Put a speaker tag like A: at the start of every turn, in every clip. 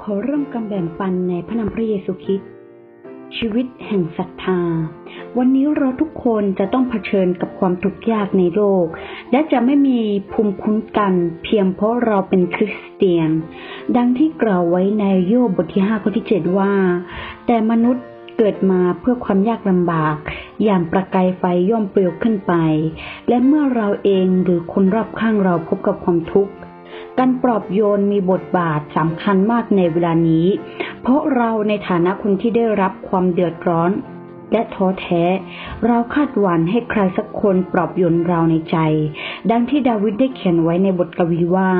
A: ขอเริ่มการแบ่งปันในพระนามพระเยซูคริสต์ชีวิตแห่งศรัทธา วันนี้เราทุกคนจะต้องเผชิญกับความทุกข์ยากในโลก และจะไม่มีภูมิคุ้มกันเพียงเพราะเราเป็นคริสเตียน ดังที่กล่าวไว้ในโยบบทที่5ข้อที่ 7 ว่า แต่มนุษย์เกิดมาเพื่อความยากลำบาก อย่างประกายไฟย่อมเปลวขึ้นไป และเมื่อเราเองหรือคนรอบข้างเราพบกับความทุกข์ การปลอบโยนมีบทบาทสำคัญมากในเวลานี้ เพราะเราในฐานะคนที่ได้รับความเดือดร้อน และท้อแท้ เราคาดหวังให้ใครสักคนปลอบโยนเราในใจ ดังที่ดาวิดได้เขียนไว้ในบทกวีว่า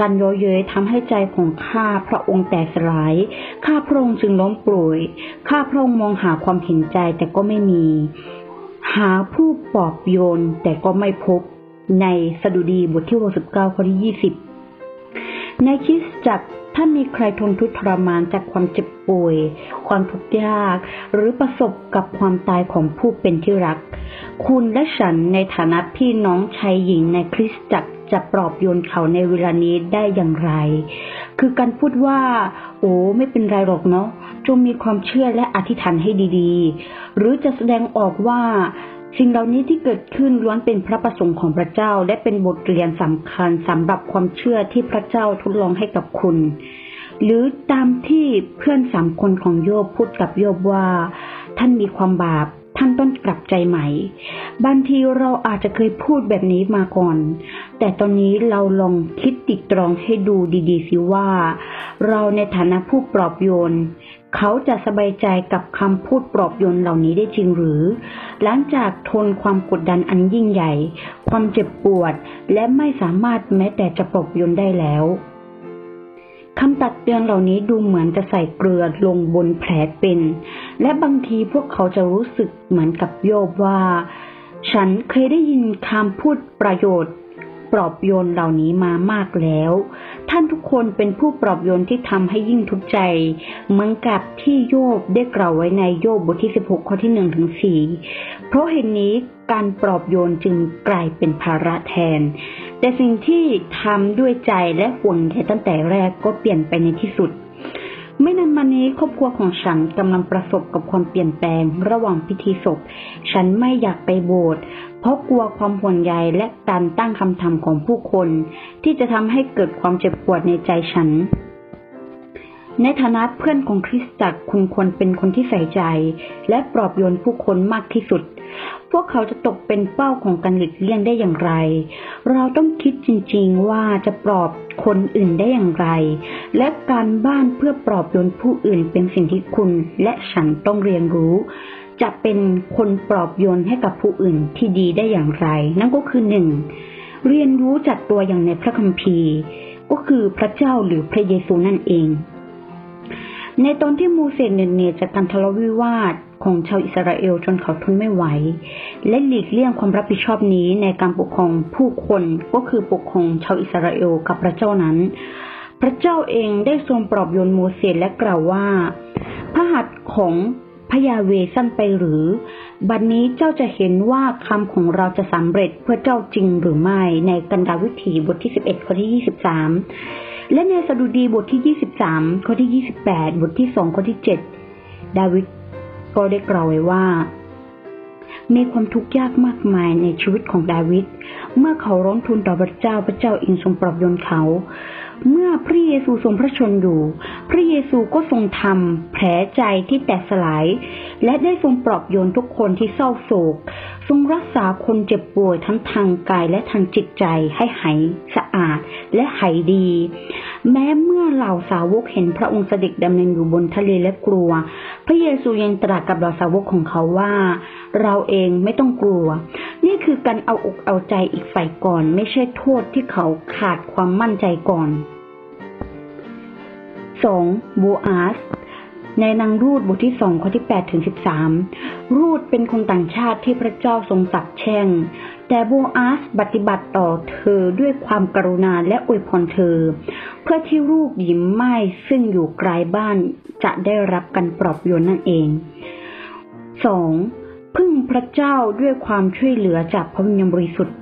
A: การย้อเย้ยทำให้ใจของข้าพระองค์แตกสลาย ข้าพระองค์จึงล้มป่วย ข้าพระองค์มองหาความเห็นใจแต่ก็ไม่มี หาผู้ปลอบโยนแต่ก็ไม่พบ ในสดุดีบทที่69ข้อที่ 20 ในคริสตจักรถ้ามีใครทนทุกข์ทรมานจากความเจ็บป่วย ความทุกข์ยาก หรือประสบกับความตายของผู้เป็นที่รัก คุณและฉันในฐานะพี่น้องชายหญิงในคริสตจักรจะปลอบโยนเขาในเวลานี้ได้อย่างไร คือการพูดว่า โอ้ไม่เป็นไรหรอกเนาะจงมีความเชื่อและอธิษฐานให้ดีๆ หรือจะแสดงออกว่า สิ่งเหล่านี้ที่เกิดขึ้นล้วนเป็นพระประสงค์ของพระเจ้า และเป็นบทเรียนสำคัญสำหรับความเชื่อที่พระเจ้าทดลองให้กับคุณ หรือตามที่เพื่อนสามคนของโยบพูดกับโยบว่า ท่านมีความบาปท่านต้องกลับใจใหม่ บางทีเราอาจจะเคยพูดแบบนี้มาก่อน แต่ตอนนี้เราลองคิดติดตรองให้ดูดีๆสิว่า เราในฐานะผู้ปลอบโยน เขาจะสบายใจกับคำพูดปลอบโยนเหล่านี้ได้จริงหรือ หลังจากทนความกดดันอันยิ่งใหญ่ ความเจ็บปวด และไม่สามารถแม้แต่จะปลอบโยนได้แล้วคำตักเตือนเหล่านี้ดูเหมือนจะใส่เกลือลงบนแผลเป็น และบางทีพวกเขาจะรู้สึกเหมือนกับโยบว่า ฉันเคยได้ยินคำพูดประโยชน์ ปลอบโยนเหล่านี้มามากแล้ว คนเป็นผู้ปลอบโยนที่ทำให้ยิ่งทุกข์ใจ เหมือนกับที่โยบได้กล่าวไว้ในโยบบทที่ 16 ข้อที่1ถึง4เพราะเหตุนนี้การปลอบโยนจึงกลายเป็นภาระแทน แต่สิ่งที่ทำด้วยใจและห่วงใยตั้งแต่แรกก็เปลี่ยนไปในที่สุด ไม่นานมานี้ครอบครัวของฉันกำลังประสบกับความเปลี่ยนแปลงระหว่างพิธีศพ ฉันไม่อยากไปโบสถ์เพราะกลัวความห่วงใยและการตั้งคำถามของผู้คน ที่จะทำให้เกิดความเจ็บปวดในใจฉันในฐานะเพื่อนของคริสตจักรคุณควรเป็นคนที่ใส่ใจ และปลอบโยนผู้คนมากที่สุด พวกเขาจะตกเป็นเป้าของการหลีกเลี่ยงได้อย่างไร เราต้องคิดจริงๆว่าจะปลอบคนอื่นได้อย่างไร และการบ้านเพื่อปลอบโยนผู้อื่นเป็นสิ่งที่คุณและฉันต้องเรียนรู้ จะเป็นคนปลอบโยนให้กับผู้อื่นที่ดีได้อย่างไร นั่นก็คือหนึ่งเรียนรู้จากตัวอย่างในพระคัมภีร์ ก็คือพระเจ้าหรือพระเยซูนั่นเอง ในตอนที่มูเสสเหนื่อยจากการทะเลาะวิวาท ของชาวอิสราเอลจนเขาทนไม่ไหว และหลีกเลี่ยงความรับผิดชอบนี้ในการปกครองผู้คนก็คือปกครองชาวอิสราเอลกับพระเจ้านั้น พระเจ้าเองได้ทรงปลอบโยนโมเสสและกล่าวว่า พระหัตถ์ของพยาเวสั้นไปหรือ บัดนนี้เจ้าจะเห็นว่าคำของเราจะสำเร็จเพื่อเจ้าจริงหรือไม่ ในกันดาวิถีบทที่ 11 ข้อที่ 23 และในสดุดีบทที่ 23 ข้อที่ 28 บทที่ 2 ข้อที่ 7 ดาวิด ก็ได้กล่าวไว้ว่า มีความทุกข์ยากมากมายในชีวิตของดาวิดเมื่อเขาร้องทูลต่อพระเจ้าพระเจ้าเองทรงปลอบโยนเขา เมื่อพระเยซูทรงพระชนอยู่ พระเยซูก็ทรงทำแผลใจที่แตกสลาย และได้ทรงปลอบโยนทุกคนที่เศร้าโศก ทรงรักษาคนเจ็บป่วยทั้งทางกายและทางจิตใจให้หายสะอาดและหายดี แม้เมื่อเหล่าสาวกเห็นพระองค์เสด็จดำเนินอยู่บนทะเลและกลัว พระเยซูยังตรัสกับเหล่าสาวกของเขาว่า เราเองไม่ต้องกลัว นี่คือการเอาอกเอาใจอีกฝ่ายก่อน ไม่ใช่โทษที่เขาขาดความมั่นใจก่อน 2. โบอาสในนางรูดบทที่สองข้อที่8ถึง13 รูดเป็นคนต่างชาติที่พระเจ้าทรงตักแช่ง แต่โบอาสปฏิบัติต่อเธอด้วยความกรุณาและอวยพรเธอ เพื่อที่รูปหญิมไม้ซึ่งอยู่ไกลบ้านจะได้รับการปลอบโยนนั่นเอง 2. พึ่งพระเจ้าด้วยความช่วยเหลือจากพระวิญญาณบริสุทธิ์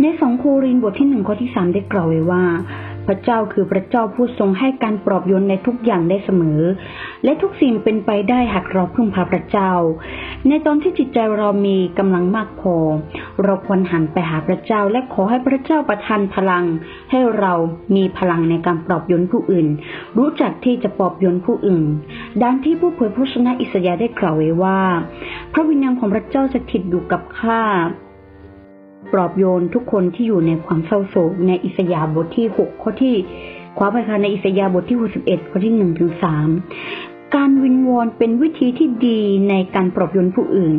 A: ในสองโครินธ์บทที่หนึ่งข้อที่สามได้กล่าวไว้ว่า พระเจ้าคือพระเจ้าผู้ทรงให้การปลอบโยนในทุกอย่างได้เสมอ และทุกสิ่งเป็นไปได้หากเราพึ่งพาพระเจ้า ในตอนที่จิตใจเรามีกำลังมากพอ เราควรหันไปหาพระเจ้า และขอให้พระเจ้าประทานพลัง ให้เรามีพลังในการปลอบโยนผู้อื่น รู้จักที่จะปลอบโยนผู้อื่น ดังที่ผู้เผยพระชนะอิสยาได้กล่าวไว้ว่า พระวิญญาณของพระเจ้าสถิตอยู่กับข้า ปลอบโยนทุกคนที่อยู่ในความเศร้าโศกในอิสยาห์บทที่6ข้อที่ความไปค่ะในอิสยาห์บทที่61ข้อที่1ถึง3การวิงวอนเป็นวิธีที่ดีในการปลอบโยนผู้อื่น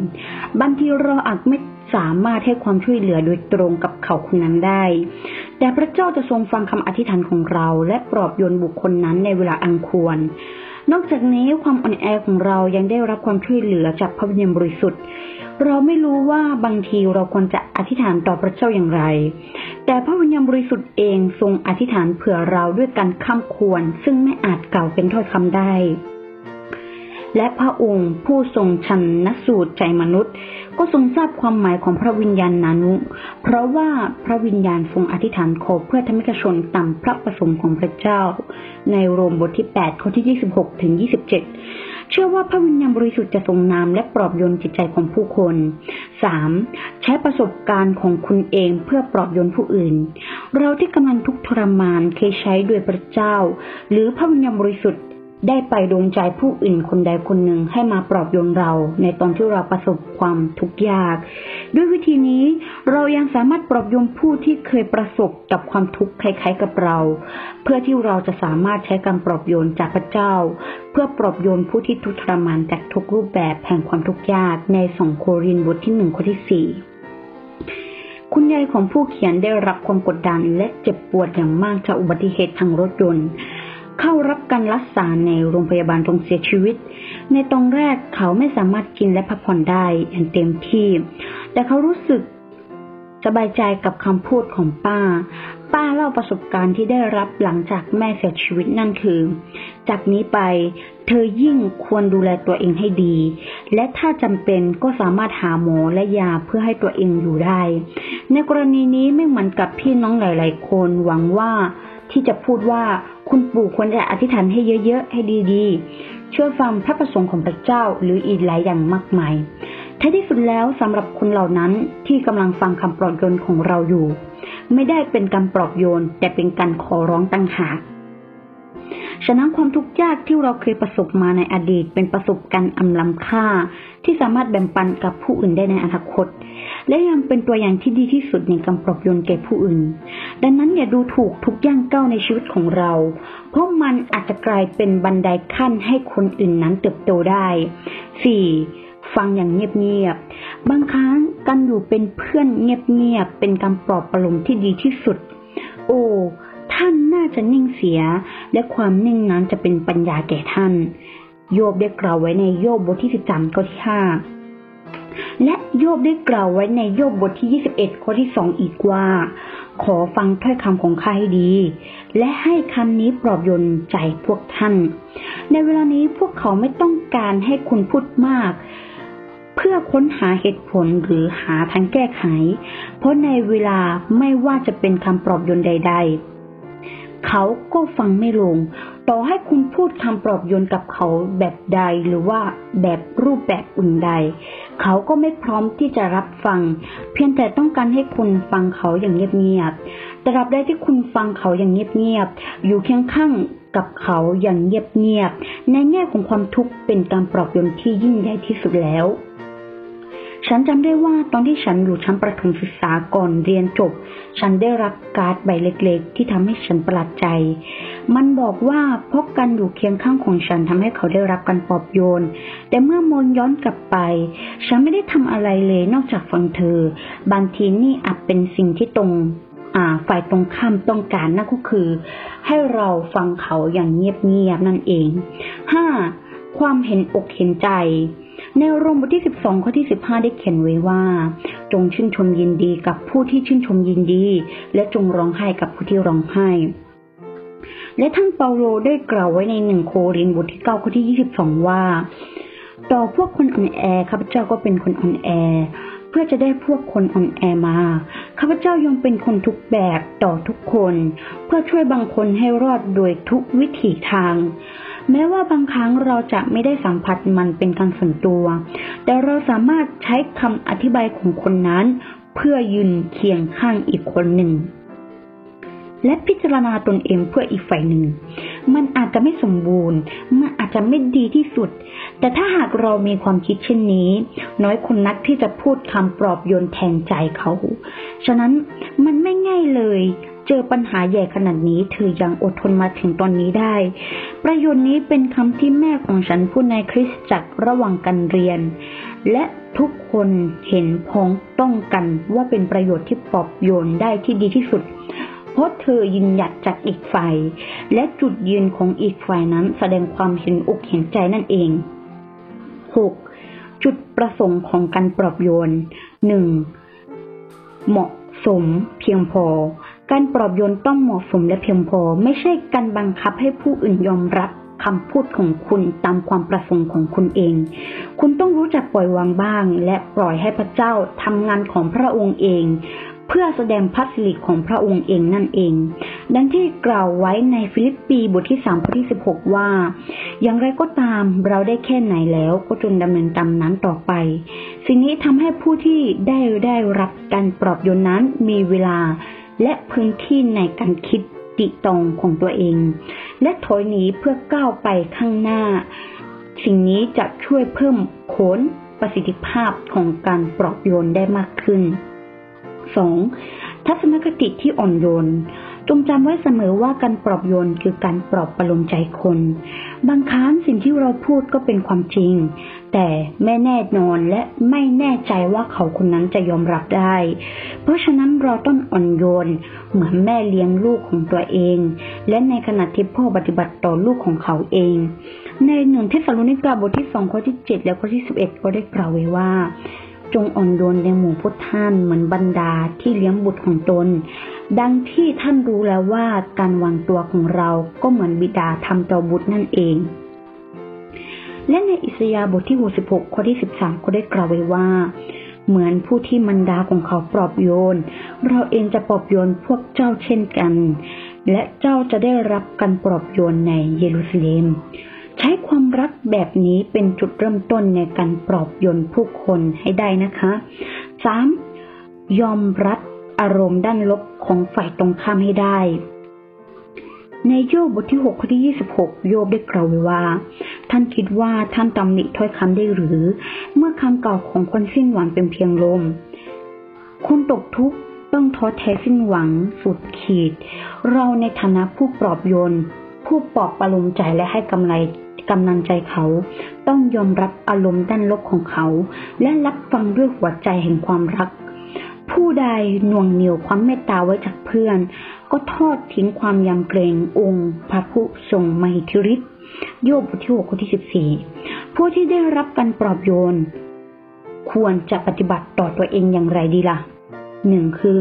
A: บางทีเราอาจไม่สามารถให้ความช่วยเหลือโดยตรงกับเขาคนนั้นได้ แต่พระเจ้าจะทรงฟังคำอธิษฐานของเรา และปลอบโยนบุคคลนั้นในเวลาอันควร นอกจากนี้ความอ่อนแอของเรายังได้รับความช่วยเหลือจากพระวิญญาณบริสุทธิ์ เราไม่รู้ว่าบางทีเราควรจะอธิษฐานต่อพระเจ้าอย่างไร แต่พระวิญญาณบริสุทธิ์เองทรงอธิษฐานเผื่อเราด้วยการข้ามควร ซึ่งไม่อาจกล่าวเป็นถ้อยคำได้ และพระองค์ผู้ทรงชันนสูตรใจมนุษย์ ก็ทรงทราบความหมายของพระวิญญาณนานุ เพราะว่าพระวิญญาณทรงอธิษฐานขอเพื่อธรรมิกชนตามพระประสงค์ของพระเจ้า ในโรมบทที่ 8 ข้อที่ 26ถึง27 เชื่อว่าพระวิญญาณบริสุทธิ์จะทรงนำและปลอบโยนจิตใจของผู้คน 3. ใช้ประสบการณ์ของคุณเองเพื่อปลอบโยนผู้อื่น เราที่กำลังทุกข์ทรมานเคยใช้ด้วยพระเจ้า หรือพระวิญญาณบริสุทธิ์ ได้ไปดวงใจผู้อื่นคนใดคนหนึ่งให้มาปลอบโยนเรา ในตอนที่เราประสบความทุกข์ยาก ด้วยวิธีนี้เรายังสามารถปลอบโยนผู้ที่เคยประสบกับความทุกข์คล้ายๆกับเรา เพื่อที่เราจะสามารถใช้การปลอบโยนจากพระเจ้า เพื่อปลอบโยนผู้ที่ทุกข์ทรมานจากทุกรูปแบบแห่งความทุกข์ยากในสองโครินธ์บทที่หนึ่งข้อที่สี่คุณยายของผู้เขียนได้รับความกดดันและเจ็บปวดอย่างมากจากอุบัติเหตุทางรถยนต์ เข้ารับการรักษาในโรงพยาบาลจนเสียชีวิต ในตอนแรกเขาไม่สามารถกินและพักผ่อนได้อย่างเต็มที่ แต่เขารู้สึกสบายใจกับคำพูดของป้า ป้าเล่าประสบการณ์ที่ได้รับหลังจากแม่เสียชีวิตนั่นคือ จากนี้ไปเธอยิ่งควรดูแลตัวเองให้ดี และถ้าจำเป็นก็สามารถหาหมอและยาเพื่อให้ตัวเองอยู่ได้ ในกรณีนี้ไม่เหมือนกับพี่น้องหลาย ๆ คนหวังว่า ที่จะพูดว่าคุณปู่ควรจะอธิษฐานให้เยอะ ๆ ให้ดีๆเชื่อฟังพระประสงค์ของพระเจ้าหรืออีกหลายอย่างมากมายท้ายที่สุดแล้วสำหรับคนเหล่านั้นที่กำลังฟังคำปลอบโยนของเราอยู่ ไม่ได้เป็นการปลอบโยนแต่เป็นการขอร้องตั้งหาก ฉะนั้นความทุกข์ยากที่เราเคยประสบมาในอดีต เป็นประสบการณ์อันล้ำค่า ที่สามารถแบ่งปันกับผู้อื่นได้ในอนาคต และยังเป็นตัวอย่างที่ดีที่สุดในการปลอบโยนแก่ผู้อื่น ดังนั้นอย่าดูถูกทุกย่างก้าวในชีวิตของเรา เพราะมันอาจจะกลายเป็นบันไดขั้นให้คนอื่นนั้นเติบโตได้ 4. ฟังอย่างเงียบๆ บางครั้งการอยู่เป็นเพื่อนเงียบๆ เป็นการปลอบประโลมที่ดีที่สุด โอ้ ท่านน่าจะนิ่งเสีย และความนิ่งนั้นจะเป็นปัญญาแก่ท่าน โยบได้กล่าวไว้ในโยบบทที่13ข้อที่5และโยบได้กล่าวไว้ในโยบบทที่ 21 ข้อที่ 2 อีกว่า ขอฟังถ้อยคำของข้าให้ดี และให้คำนี้ปลอบโยนใจพวกท่าน ในเวลานี้พวกเขาไม่ต้องการให้คุณพูดมาก เพื่อค้นหาเหตุผลหรือหาทางแก้ไข เพราะในเวลาไม่ว่าจะเป็นคำปลอบโยนใด ๆ เขาก็ฟังไม่ลง ต่อให้คุณพูดคำปลอบโยนกับเขาแบบใดหรือว่าแบบรูปแบบอื่นใด เขาก็ไม่พร้อมที่จะรับฟัง เพียงแต่ต้องการให้คุณฟังเขาอย่างเงียบๆตราบใดที่คุณฟังเขาอย่างเงียบๆอยู่เคียงข้างกับเขาอย่างเงียบๆในแง่ของความทุกข์เป็นการปลอบโยนที่ยิ่งใหญ่ที่สุดแล้ว ฉันจำได้ว่าตอนที่ฉันอยู่ชั้นประถมศึกษาก่อนเรียนจบ ฉันได้รับการ์ดใบเล็กๆ ที่ทำให้ฉันประหลาดใจ มันบอกว่าเพราะการอยู่เคียงข้างของฉันทำให้เขาได้รับการปลอบโยน แต่เมื่อมองย้อนกลับไป ฉันไม่ได้ทำอะไรเลยนอกจากฟังเธอ บางทีนี่อาจเป็นสิ่งที่ตรงฝ่ายตรงข้ามต้องการนั่นก็คือ ให้เราฟังเขาอย่างเงียบๆนั่นเอง 5. ความเห็นอกเห็นใจ ในโรมบทที่ 12 ข้อที่ 15 ได้เขียนไว้ว่า จงชื่นชมยินดีกับผู้ที่ชื่นชมยินดี และจงร้องไห้กับผู้ที่ร้องไห้และท่านเปาโลได้กล่าวไว้ในหนึ่งโครินบทที่9ข้อที่22ว่า ต่อพวกคนอ่อนแอข้าพเจ้าก็เป็นคนอ่อนแอ เพื่อจะได้พวกคนอ่อนแอมาข้าพเจ้ายอมเป็นคนทุกแบบต่อทุกคน เพื่อช่วยบางคนให้รอดโดยทุกวิถีทาง แม้ว่าบางครั้งเราจะไม่ได้สัมผัสมันเป็นการส่วนตัว แต่เราสามารถใช้คำอธิบายของคนนั้น เพื่อยืนเคียงข้างอีกคนหนึ่ง และพิจารณาตนเองเพื่ออีกฝ่ายหนึ่ง มันอาจจะไม่สมบูรณ์ มันอาจจะไม่ดีที่สุด แต่ถ้าหากเรามีความคิดเช่นนี้ น้อยคนนักที่จะพูดคำปลอบโยนแทนใจเขา ฉะนั้นมันไม่ง่ายเลยเจอปัญหาใหญ่ขนาดนี้เธอยังอดทนมาถึงตอนนี้ได้ ประโยชน์นี้เป็นคำที่แม่ของฉันพูดในคริสตจักรระหว่างการเรียน และทุกคนเห็นพ้องต้องกันว่าเป็นประโยชน์ที่ปอบโยนได้ที่ดีที่สุด เพราะเธอยืนหยัดจากอีกฝ่าย และจุดยืนของอีกฝ่ายนั้นแสดงความเห็นอกเห็นใจนั่นเอง 6. จุดประสงค์ของการปลอบโยน 1. เหมาะสมเพียงพอ การปลอบโยนต้องเหมาะสมและเพียงพอ ไม่ใช่การบังคับให้ผู้อื่นยอมรับคำพูดของคุณตามความประสงค์ของคุณเอง คุณต้องรู้จักปล่อยวางบ้าง และปล่อยให้พระเจ้าทำงานของพระองค์เอง เพื่อแสดงพระสิริของพระองค์เองนั่นเอง ดังที่กล่าวไว้ในฟิลิปปีบทที่3ข้อที่16 ว่า อย่างไรก็ตามเราได้แค่ไหนแล้วก็จงดำเนินตามนั้นต่อไป สิ่งนี้ทำให้ผู้ที่ได้ได้รับการปลอบโยนนั้นมีเวลา และพื้นที่ในการคิดติตรงของตัวเอง และถอยหนีเพื่อก้าวไปข้างหน้า สิ่งนี้จะช่วยเพิ่มโขนประสิทธิภาพของการปลอบโยนได้มากขึ้น 2. ทัศนคติที่อ่อนโยน จงจำไว้เสมอว่าการปลอบโยนคือการปลอบประโลมใจคน บางครั้งสิ่งที่เราพูดก็เป็นความจริง แต่ไม่แน่นอนและไม่แน่ใจว่าเขาคนนั้นจะยอมรับได้ เพราะฉะนั้นเราต้องอ่อนโยนเหมือนแม่เลี้ยงลูกของตัวเอง และในขณะที่พ่อปฏิบัติต่อลูกของเขาเอง ในหนึ่งเทสาโลนิกาบทที่สองข้อที่เจ็ดและข้อที่สิบเอ็ดก็ได้กล่าวไว้ว่า จงอ่อนโยนในหมู่พุทท่านเหมือนบรรดาที่เลี้ยงบุตรของตน ดังที่ท่านรู้แล้วว่าการวางตัวของเราก็เหมือนบิดาทำต่อบุตรนั่นเอง และในอิสยาบทที่ 66 ข้อที่ 13 ก็ได้กล่าวไว้ว่า เหมือนผู้ที่มันดาของเขาปลอบโยน เราเองจะปลอบโยนพวกเจ้าเช่นกัน และเจ้าจะได้รับการปลอบโยนในเยรูซาเล็ม ใช้ความรักแบบนี้เป็นจุดเริ่มต้นในการปลอบโยนผู้คนให้ได้นะคะ 3. ยอมรับอารมณ์ด้านลบของฝ่ายตรงข้ามให้ได้ ในโยบบทที่6ข้อที่ 26 โยบได้กล่าวไว้ว่า ท่านคิดว่าท่านตำหนิถ้อยคำได้หรือ เมื่อคำเก่าของคนสิ้นหวังเป็นเพียงลม คนตกทุกข์ต้องท้อแท้สิ้นหวังสุดขีด เราในฐานะผู้ปลอบโยนผู้ปลอบประโลมใจและให้กำไร กำลังใจเขา ต้องยอมรับอารมณ์ด้านลบของเขา และรับฟังด้วยหัวใจแห่งความรัก ผู้ใดหน่วงเหนียวความเมตตาไว้จากเพื่อน ก็ทอดทิ้งความยำเกรงองค์พระผู้ทรงมหิทธิฤทธิ์โยบบทที่6ข้อที่14ผู้ที่ได้รับการปลอบโยน ควรจะปฏิบัติต่อตัวเองอย่างไรดีล่ะหนึ่งคือ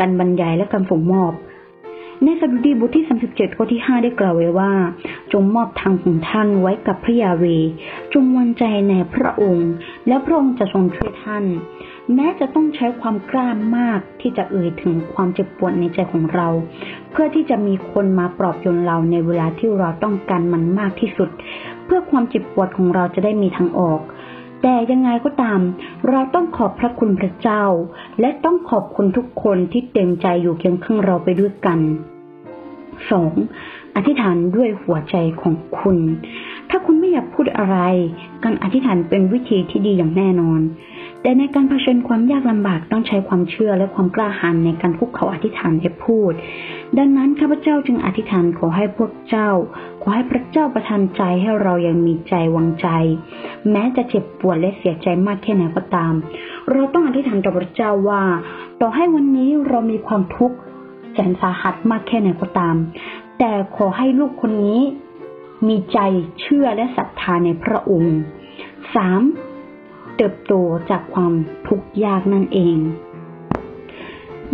A: การบรรยายและการส่งมอบ ในสดุดีบทที่ 37 ข้อที่ 5 ได้กล่าวไว้ว่า จงมอบทางของท่านไว้กับพระยาเว จงวางใจในพระองค์ แล้วพระองค์จะทรงช่วยท่าน แม้จะต้องใช้ความกล้ามากที่จะเอ่ยถึงความเจ็บปวดในใจของเรา เพื่อที่จะมีคนมาปลอบโยนเราในเวลาที่เราต้องการมันมากที่สุด เพื่อความเจ็บปวดของเราจะได้มีทางออก แต่ยังไงก็ตาม เราต้องขอบพระคุณพระเจ้า และต้องขอบคุณทุกคนที่เต็มใจอยู่เคียงข้างเราไปด้วยกัน 2. อธิษฐานด้วยหัวใจของคุณ ถ้าคุณไม่อยากพูดอะไร การอธิษฐานเป็นวิธีที่ดีอย่างแน่นอน แต่ในการเผชิญความยากลำบากต้องใช้ความเชื่อและความกล้าหาญในการคุกเขาอธิษฐานและพูด ดังนั้นข้าพเจ้าจึงอธิษฐานขอให้พวกเจ้า ขอให้พระเจ้าประทานใจให้เรายังมีใจวางใจ แม้จะเจ็บปวดและเสียใจมากแค่ไหนก็ตาม เราต้องอธิษฐานต่อพระเจ้าว่า ต่อให้วันนี้เรามีความทุกข์แสนสาหัสมากแค่ไหนก็ตาม แต่ขอให้ลูกคนนี้มีใจเชื่อและศรัทธาในพระองค์ 3. เติบโตจากความทุกข์ยากนั่นเอง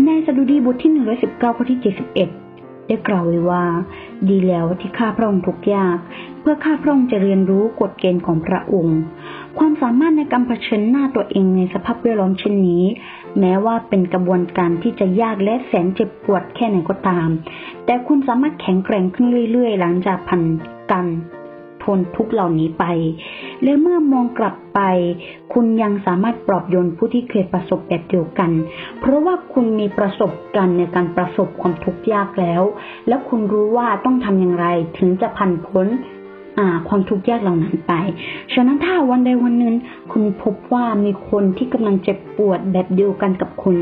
A: ในสดุดีบทที่ 119 ข้อที่ 71 ได้กล่าวไว้ว่า ดีแล้วที่ข้าพระองค์ทุกข์ยาก เพื่อข้าพระองค์จะเรียนรู้กฎเกณฑ์ของพระองค์ ความสามารถในการเผชิญหน้าตัวเองในสภาพแวดล้อมเช่นนี้ แม้ว่าเป็นกระบวนการที่จะยากและแสนเจ็บปวดแค่ไหนก็ตาม แต่คุณสามารถแข็งแกร่งขึ้นเรื่อยๆ หลังจากผ่านการ ทนทุกเหล่านี้ไป และเมื่อมองกลับไป คุณยังสามารถปลอบโยนผู้ที่เคยประสบแบบเดียวกัน เพราะว่าคุณมีประสบการณ์ในการประสบความทุกข์ยากแล้ว และคุณรู้ว่าต้องทำอย่างไรถึงจะผ่านพ้นความทุกข์ยากเหล่านั้นไป ฉะนั้นถ้าวันใดวันหนึ่งคุณพบว่ามีคนที่กำลังเจ็บปวดแบบเดียวกันกับคุณ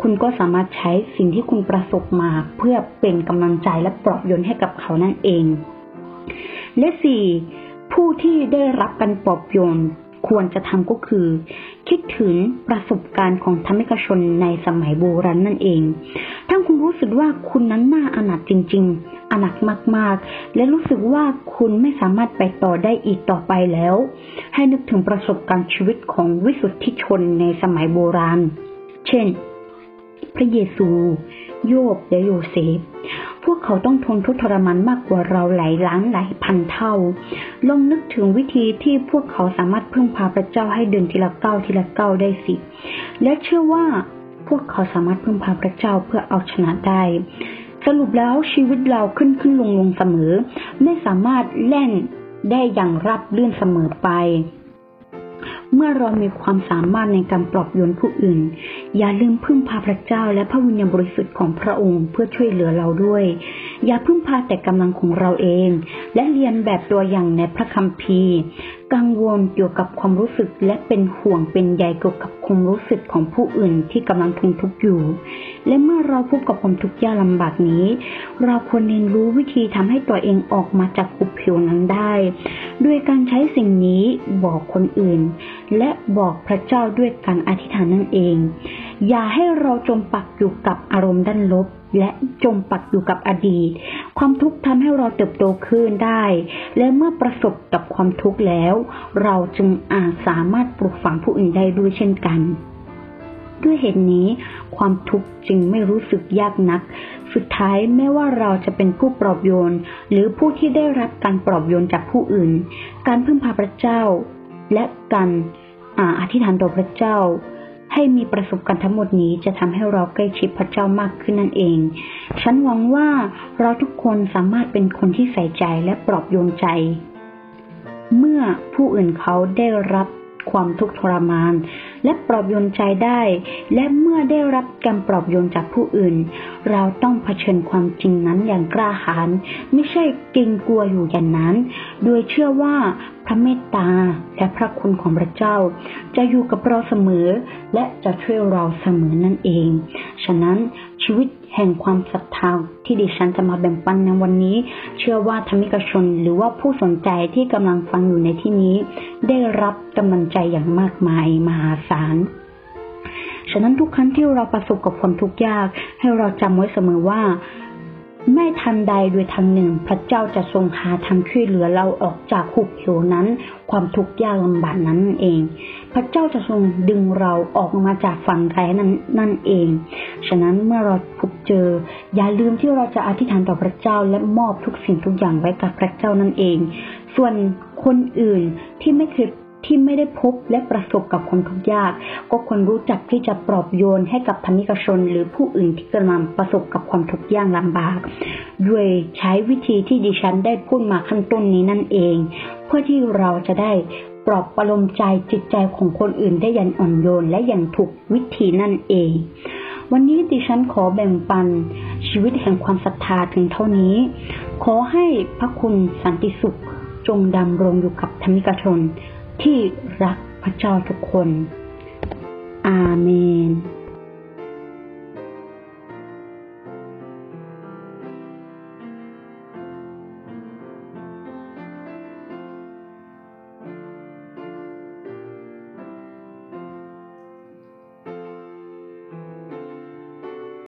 A: คุณก็สามารถใช้สิ่งที่คุณประสบมาเพื่อเป็นกำลังใจและปลอบโยนให้กับเขานั่นเอง และสี่ผู้ที่ได้รับการปลอบโยนควรจะทำก็คือ คิดถึงประสบการณ์ของธรรมิกชนในสมัยโบราณนั่นเองถ้าคุณรู้สึกว่าคุณนั้นน่าอนาถจริง ๆ อนาถมากๆ และรู้สึกว่าคุณไม่สามารถไปต่อได้อีกต่อไปแล้ว ให้นึกถึงประสบการณ์ชีวิตของวิสุทธิชนในสมัยโบราณ เช่น พระเยซู โยบและโยเซฟ พวกเขาต้องทนทุกข์ทรมานมากกว่าเราหลายล้านหลายพันเท่า ลองนึกถึงวิธีที่พวกเขาสามารถพึ่งพาพระเจ้าให้เดินทีละก้าวทีละก้าวได้สิ และเชื่อว่าพวกเขาสามารถพึ่งพาพระเจ้าเพื่อเอาชนะได้ สรุปแล้วชีวิตเราขึ้นขึ้นลงลงเสมอ ไม่สามารถแล่นได้อย่างรับเลื่อนเสมอไป เมื่อเรามีความสามารถในการปลอบโยนผู้อื่น อย่าลืมพึ่งพาพระเจ้าและพระวิญญาณบริสุทธิ์ของพระองค์เพื่อช่วยเหลือเราด้วย อย่าพึ่งพาแต่กำลังของเราเอง และเรียนแบบตัวอย่างในพระคัมภีร์ กังวลเกี่ยวกับความรู้สึกและเป็นห่วงเป็นใยเกี่ยวกับความรู้สึกของผู้อื่นที่กำลังทนทุกข์อยู่ และเมื่อเราพบกับความทุกข์ยากลำบากนี้ เราควรเรียนรู้วิธีทำให้ตัวเองออกมาจากขุบผิวนั้นได้ ด้วยการใช้สิ่งนี้บอกคนอื่น และบอกพระเจ้าด้วยการอธิษฐานนั่นเอง อย่าให้เราจมปักอยู่กับอารมณ์ด้านลบ และจมปักอยู่กับอดีต ความทุกข์ทำให้เราเติบโตขึ้นได้ และเมื่อประสบกับความทุกข์แล้ว เราจึงอาจสามารถปลูกฝังผู้อื่นได้ด้วยเช่นกัน ด้วยเหตุนี้ ความทุกข์จึงไม่รู้สึกยากนัก สุดท้ายแม้ว่าเราจะเป็นผู้ปลอบโยน หรือผู้ที่ได้รับการปลอบโยนจากผู้อื่น การพึ่งพาพระเจ้า และการออธิษฐานต่อพระเจ้า ให้มีประสบการณ์ทั้งหมดนี้จะทำให้เราใกล้ชิดพระเจ้ามากขึ้นนั่นเอง ฉันหวังว่าเราทุกคนสามารถเป็นคนที่ใส่ใจและปลอบโยนใจ เมื่อผู้อื่นเขาได้รับความทุกข์ทรมาน และปลอบโยนใจได้ และเมื่อได้รับการปลอบโยนจากผู้อื่น เราต้องเผชิญความจริงนั้นอย่างกล้าหาญไม่ใช่เกรงกลัวอยู่อย่างนั้น โดยเชื่อว่า ระเมตตาและพระคุณของพระเจ้า จะอยู่กับเราเสมอ และจะช่วยเราเสมอนั่นเอง ฉะนั้นชีวิตแห่งความศรัทธาที่ดิฉันจะมาแบ่งปันในวันนี้ เชื่อว่าธรรมิกชนหรือว่าผู้สนใจที่กำลังฟังอยู่ในที่นี้ ได้รับกำลังใจอย่างมากมายมหาศาลฉะนั้นทุกครั้งที่เราประสบกับความทุกข์ยาก ให้เราจำไว้เสมอว่า ไม่ทันใดโดยทางหนึ่ง พระเจ้าจะทรงหาทางช่วยเหลือเราออกจากหุบเหวนั้น ความทุกข์ยากลำบากนั้นเอง พระเจ้าจะทรงดึงเราออกมาจากฝั่งแร้นั้นนั่นเอง ฉะนั้นเมื่อเราพบเจอ อย่าลืมที่เราจะอธิษฐานต่อพระเจ้าและมอบทุกสิ่งทุกอย่างไว้กับพระเจ้านั่นเอง ส่วนคนอื่นที่ไม่เคย ที่ไม่ได้พบและประสบกับความทุกข์ยาก ก็ควรรู้จักที่จะปลอบโยนให้กับธรรมิกชน หรือผู้อื่นที่กำลังประสบกับความทุกข์ยากลำบาก ด้วยใช้วิธีที่ดิฉันได้พูดมาขั้นต้นนี้นั่นเอง เพื่อที่เราจะได้ปลอบประโลมใจจิตใจของคนอื่นได้อย่างอ่อนโยนและอย่างถูกวิธีนั่นเอง วันนี้ดิฉันขอแบ่งปันชีวิตแห่งความศรัทธาถึงเท่านี้ ขอให้พระคุณสันติสุขจงดำรงอยู่กับธรรมิกชน ที่รักพระเจ้าทุกคน อาเมน